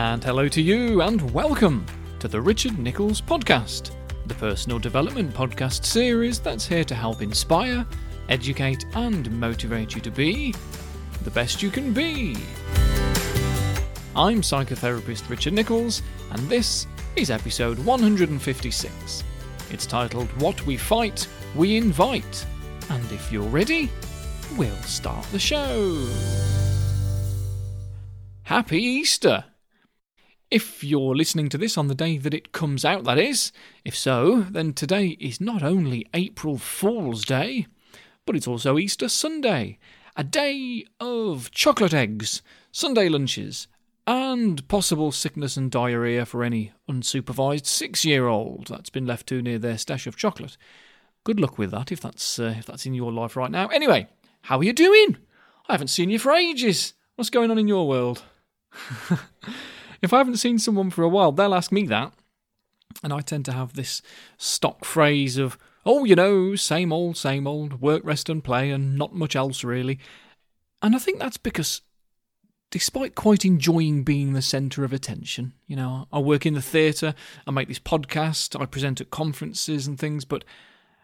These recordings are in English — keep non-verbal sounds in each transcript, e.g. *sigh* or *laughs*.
And hello to you, and welcome to the Richard Nicholls Podcast, the personal development podcast series that's here to help inspire, educate, and motivate you to be the best you can be. I'm psychotherapist Richard Nicholls, and this is episode 156. It's titled What We Fight, We Invite. And if you're ready, we'll start the show. Happy Easter! If you're listening to this on the day that it comes out, that is. If so, then today is not only April Fool's Day, but it's also Easter Sunday, a day of chocolate eggs, Sunday lunches, and possible sickness and diarrhea for any unsupervised six year old that's been left too near their stash of chocolate. Good luck with that if that's, uh, if that's in your life right now. Anyway, how are you doing? I haven't seen you for ages. What's going on in your world? *laughs* if I haven't seen someone for a while, they'll ask me that. And I tend to have this stock phrase of, oh, you know, same old, same old, work, rest, and play, and not much else really. And I think that's because, despite quite enjoying being the centre of attention, you know, I work in the theatre, I make this podcast, I present at conferences and things, but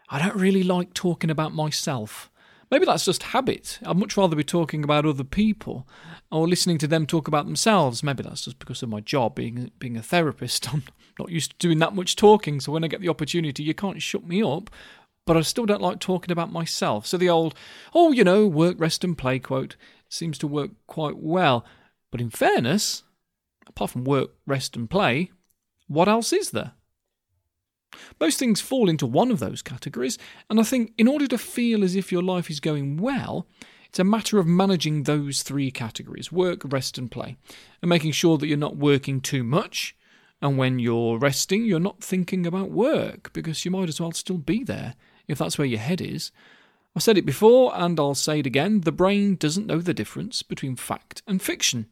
I don't really like talking about myself. Maybe that's just habit. I'd much rather be talking about other people or listening to them talk about themselves. Maybe that's just because of my job, being being a therapist. *laughs* I'm not used to doing that much talking, so when I get the opportunity, you can't shut me up. But I still don't like talking about myself. So the old, oh, you know, work, rest, and play quote seems to work quite well. But in fairness, apart from work, rest, and play, what else is there? Most things fall into one of those categories, and I think in order to feel as if your life is going well, it's a matter of managing those three categories work, rest, and play, and making sure that you're not working too much. And when you're resting, you're not thinking about work because you might as well still be there if that's where your head is. I've said it before and I'll say it again the brain doesn't know the difference between fact and fiction.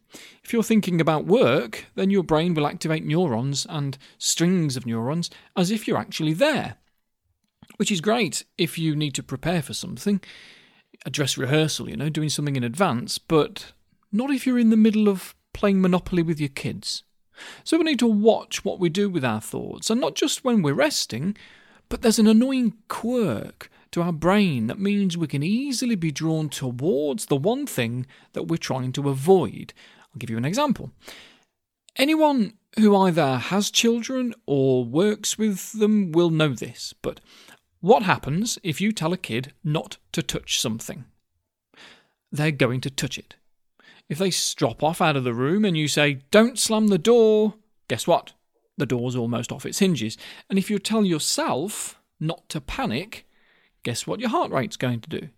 If you're thinking about work, then your brain will activate neurons and strings of neurons as if you're actually there. Which is great if you need to prepare for something, a dress rehearsal, you know, doing something in advance, but not if you're in the middle of playing Monopoly with your kids. So we need to watch what we do with our thoughts, and not just when we're resting, but there's an annoying quirk to our brain that means we can easily be drawn towards the one thing that we're trying to avoid. I'll give you an example. Anyone who either has children or works with them will know this, but what happens if you tell a kid not to touch something? They're going to touch it. If they strop off out of the room and you say, Don't slam the door, guess what? The door's almost off its hinges. And if you tell yourself not to panic, guess what your heart rate's going to do?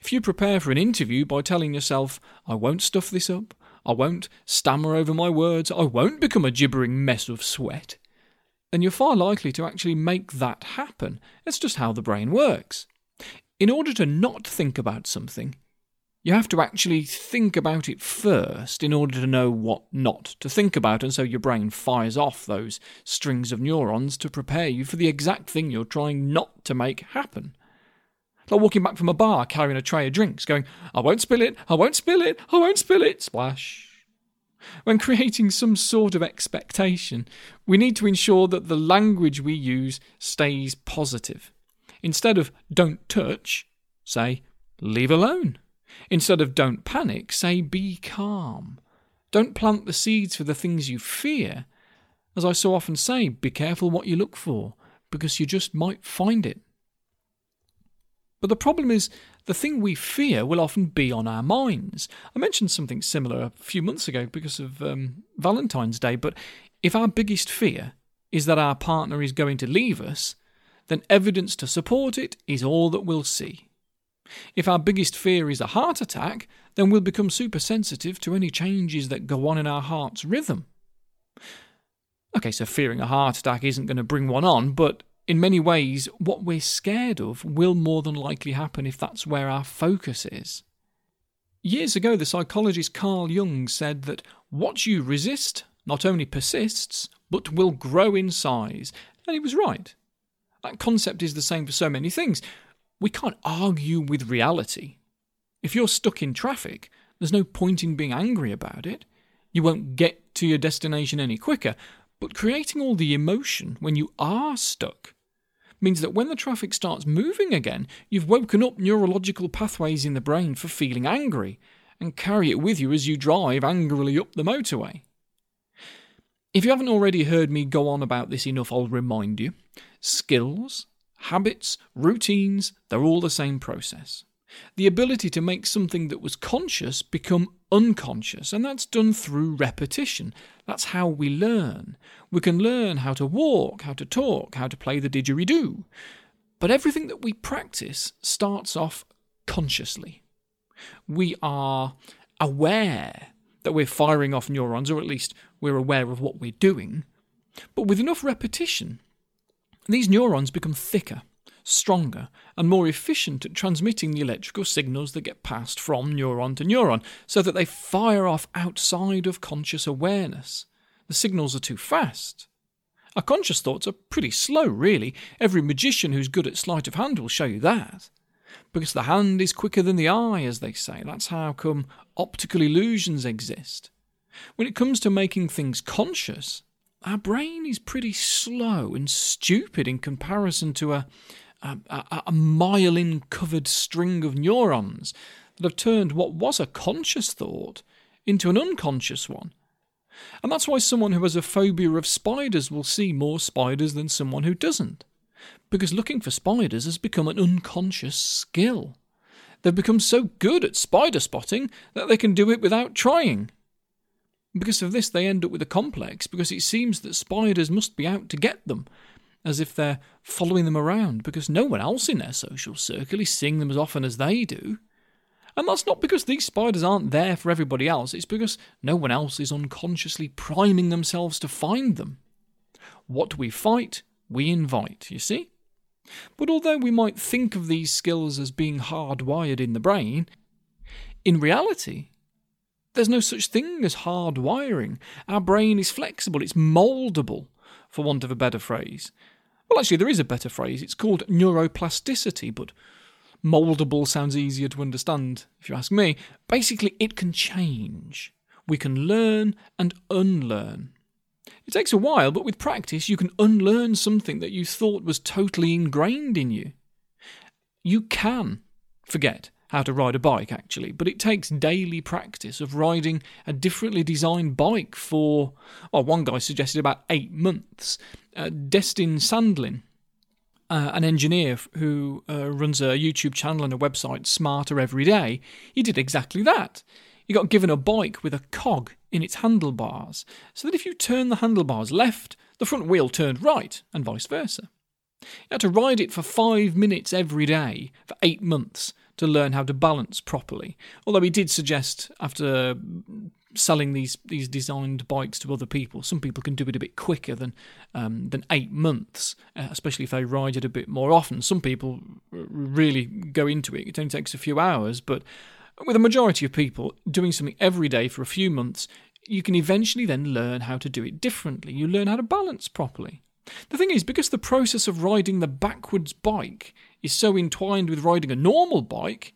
If you prepare for an interview by telling yourself, I won't stuff this up, I won't stammer over my words, I won't become a gibbering mess of sweat, then you're far likely to actually make that happen. It's just how the brain works. In order to not think about something, you have to actually think about it first in order to know what not to think about, and so your brain fires off those strings of neurons to prepare you for the exact thing you're trying not to make happen. Like walking back from a bar carrying a tray of drinks, going, I won't spill it, I won't spill it, I won't spill it, splash. When *laughs* creating some sort of expectation, we need to ensure that the language we use stays positive. Instead of don't touch, say leave alone. Instead of don't panic, say be calm. Don't plant the seeds for the things you fear. As I so often say, be careful what you look for, because you just might find it. But the problem is, the thing we fear will often be on our minds. I mentioned something similar a few months ago because of um, Valentine's Day, but if our biggest fear is that our partner is going to leave us, then evidence to support it is all that we'll see. If our biggest fear is a heart attack, then we'll become super sensitive to any changes that go on in our heart's rhythm. Okay, so fearing a heart attack isn't going to bring one on, but in many ways, what we're scared of will more than likely happen if that's where our focus is. Years ago, the psychologist Carl Jung said that what you resist not only persists, but will grow in size. And he was right. That concept is the same for so many things. We can't argue with reality. If you're stuck in traffic, there's no point in being angry about it. You won't get to your destination any quicker, but creating all the emotion when you are stuck means that when the traffic starts moving again, you've woken up neurological pathways in the brain for feeling angry and carry it with you as you drive angrily up the motorway. If you haven't already heard me go on about this enough, I'll remind you skills, habits, routines, they're all the same process. The ability to make something that was conscious become unconscious, and that's done through repetition. That's how we learn. We can learn how to walk, how to talk, how to play the didgeridoo. But everything that we practice starts off consciously. We are aware that we're firing off neurons, or at least we're aware of what we're doing. But with enough repetition, these neurons become thicker stronger, and more efficient at transmitting the electrical signals that get passed from neuron to neuron, so that they fire off outside of conscious awareness. The signals are too fast. Our conscious thoughts are pretty slow, really. Every magician who's good at sleight of hand will show you that. Because the hand is quicker than the eye, as they say. That's how come optical illusions exist. When it comes to making things conscious, our brain is pretty slow and stupid in comparison to a, a, a, a myelin covered string of neurons that have turned what was a conscious thought into an unconscious one. And that's why someone who has a phobia of spiders will see more spiders than someone who doesn't. Because looking for spiders has become an unconscious skill. They've become so good at spider spotting that they can do it without trying. Because of this, they end up with a complex because it seems that spiders must be out to get them, as if they're following them around because no one else in their social circle is seeing them as often as they do. And that's not because these spiders aren't there for everybody else, it's because no one else is unconsciously priming themselves to find them. What we fight, we invite, you see? But although we might think of these skills as being hardwired in the brain, in reality, there's no such thing as hard wiring. Our brain is flexible, it's mouldable, for want of a better phrase. Well, actually, there is a better phrase. It's called neuroplasticity, but moldable sounds easier to understand, if you ask me. Basically, it can change. We can learn and unlearn. It takes a while, but with practice, you can unlearn something that you thought was totally ingrained in you. You can forget how to ride a bike, actually, but it takes daily practice of riding a differently designed bike for, oh, one guy suggested about eight months. Uh, Destin Sandlin, uh, an engineer who uh, runs a YouTube channel and a website, Smarter Every Day, he did exactly that. He got given a bike with a cog in its handlebars, so that if you turn the handlebars left, the front wheel turned right, and vice versa. He had to ride it for five minutes every day for eight months to learn how to balance properly. Although he did suggest after selling these these designed bikes to other people, some people can do it a bit quicker than um, than eight months, uh, especially if they ride it a bit more often. Some people really go into it; it only takes a few hours, but with a majority of people doing something every day for a few months, you can eventually then learn how to do it differently. You learn how to balance properly. The thing is, because the process of riding the backwards bike is so entwined with riding a normal bike,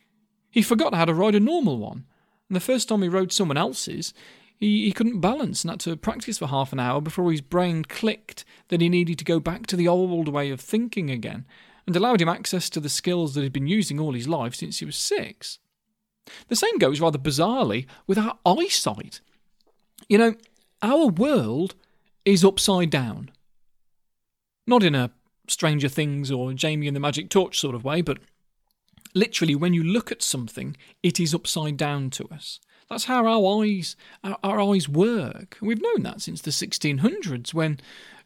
he forgot how to ride a normal one. And the first time he rode someone else's, he, he couldn't balance and had to practice for half an hour before his brain clicked that he needed to go back to the old way of thinking again and allowed him access to the skills that he'd been using all his life since he was six. The same goes rather bizarrely with our eyesight. You know, our world is upside down. Not in a Stranger Things or Jamie and the Magic Torch sort of way, but literally when you look at something, it is upside down to us. That's how our eyes our, our eyes work. We've known that since the 1600s when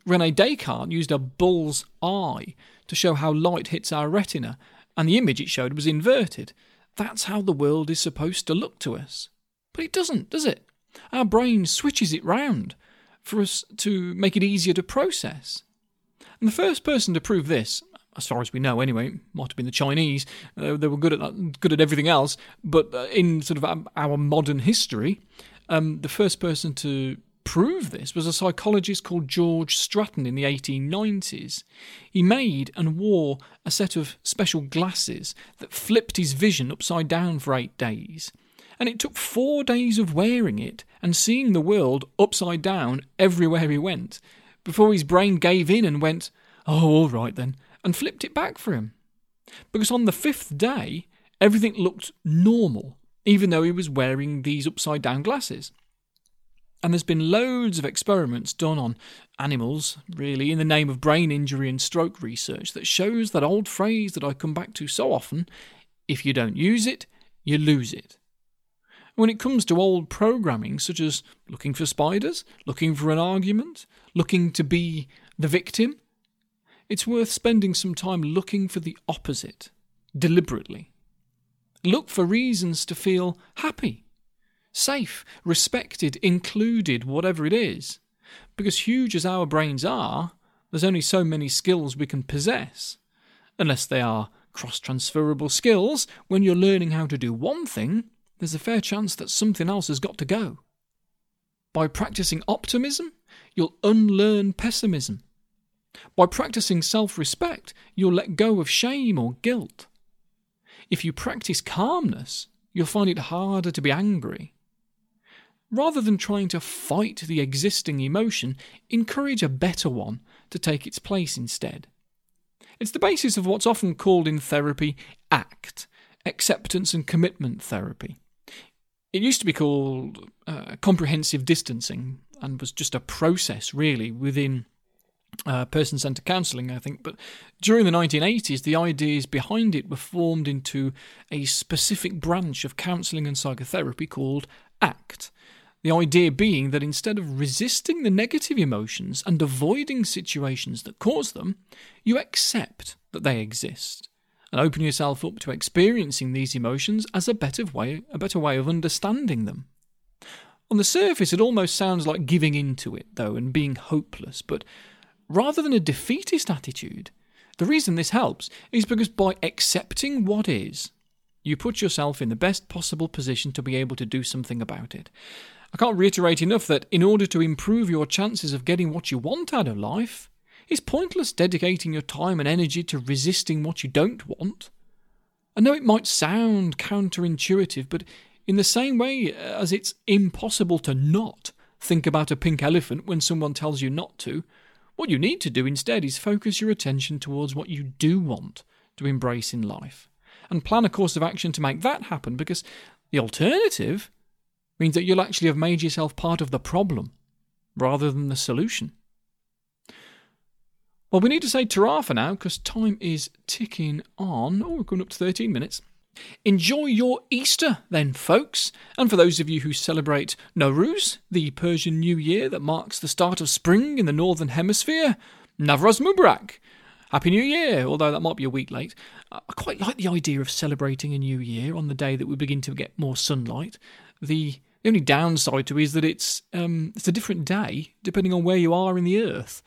Rene Descartes used a bull's eye to show how light hits our retina, and the image it showed was inverted. That's how the world is supposed to look to us. But it doesn't, does it? Our brain switches it round for us to make it easier to process. And the first person to prove this, as far as we know anyway, might have been the Chinese. Uh, they were good at good at everything else, but uh, in sort of our modern history, um, the first person to prove this was a psychologist called George Stratton in the 1890s. He made and wore a set of special glasses that flipped his vision upside down for eight days. and it took four days of wearing it and seeing the world upside down everywhere he went before his brain gave in and went, Oh, all right then, and flipped it back for him. Because on the fifth day, everything looked normal, even though he was wearing these upside down glasses. And there's been loads of experiments done on animals, really, in the name of brain injury and stroke research that shows that old phrase that I come back to so often if you don't use it, you lose it. When it comes to old programming, such as looking for spiders, looking for an argument, looking to be the victim, it's worth spending some time looking for the opposite, deliberately. Look for reasons to feel happy, safe, respected, included, whatever it is. Because huge as our brains are, there's only so many skills we can possess. Unless they are cross transferable skills, when you're learning how to do one thing, there's a fair chance that something else has got to go. By practicing optimism, you'll unlearn pessimism. By practicing self respect, you'll let go of shame or guilt. If you practice calmness, you'll find it harder to be angry. Rather than trying to fight the existing emotion, encourage a better one to take its place instead. It's the basis of what's often called in therapy ACT, acceptance and commitment therapy. It used to be called uh, comprehensive distancing and was just a process, really, within uh, person centered counselling, I think. But during the 1980s, the ideas behind it were formed into a specific branch of counselling and psychotherapy called ACT. The idea being that instead of resisting the negative emotions and avoiding situations that cause them, you accept that they exist and open yourself up to experiencing these emotions as a better way, a better way of understanding them. On the surface, it almost sounds like giving in to it, though, and being hopeless, but rather than a defeatist attitude. The reason this helps is because by accepting what is, you put yourself in the best possible position to be able to do something about it. I can't reiterate enough that in order to improve your chances of getting what you want out of life, it's pointless dedicating your time and energy to resisting what you don't want. I know it might sound counterintuitive, but in the same way as it's impossible to not think about a pink elephant when someone tells you not to, what you need to do instead is focus your attention towards what you do want to embrace in life and plan a course of action to make that happen because the alternative means that you'll actually have made yourself part of the problem rather than the solution. Well, we need to say ta for now because time is ticking on. Oh, we're going up to 13 minutes. Enjoy your Easter, then, folks. And for those of you who celebrate Nowruz, the Persian New Year that marks the start of spring in the Northern Hemisphere, Navroz Mubarak. Happy New Year, although that might be a week late. I quite like the idea of celebrating a new year on the day that we begin to get more sunlight. The, the only downside to it is that it's um, it's a different day depending on where you are in the earth.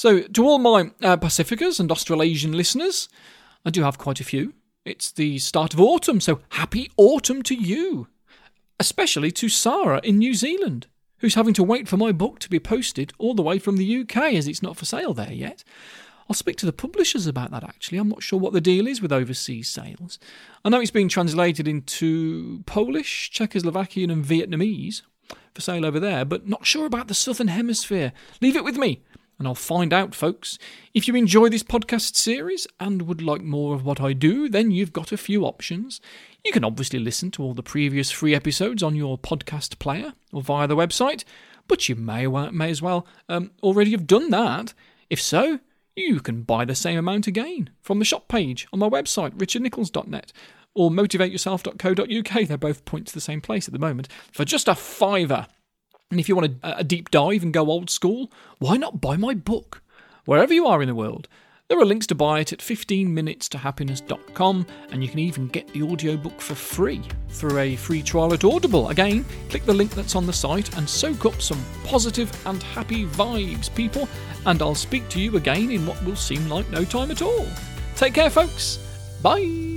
So, to all my uh, Pacificas and Australasian listeners, I do have quite a few. It's the start of autumn, so happy autumn to you. Especially to Sarah in New Zealand, who's having to wait for my book to be posted all the way from the UK as it's not for sale there yet. I'll speak to the publishers about that actually. I'm not sure what the deal is with overseas sales. I know it's being translated into Polish, Czechoslovakian, and Vietnamese for sale over there, but not sure about the Southern Hemisphere. Leave it with me and I'll find out, folks. If you enjoy this podcast series and would like more of what I do, then you've got a few options. You can obviously listen to all the previous free episodes on your podcast player or via the website, but you may, may as well um, already have done that. If so, you can buy the same amount again from the shop page on my website, richardnicholls.net or motivateyourself.co.uk. They both point to the same place at the moment for just a fiver. And if you want a, a deep dive and go old school, why not buy my book? Wherever you are in the world, there are links to buy it at 15minutes-to-happiness.com, and you can even get the audiobook for free through a free trial at Audible. Again, click the link that's on the site and soak up some positive and happy vibes, people, and I'll speak to you again in what will seem like no time at all. Take care, folks. Bye.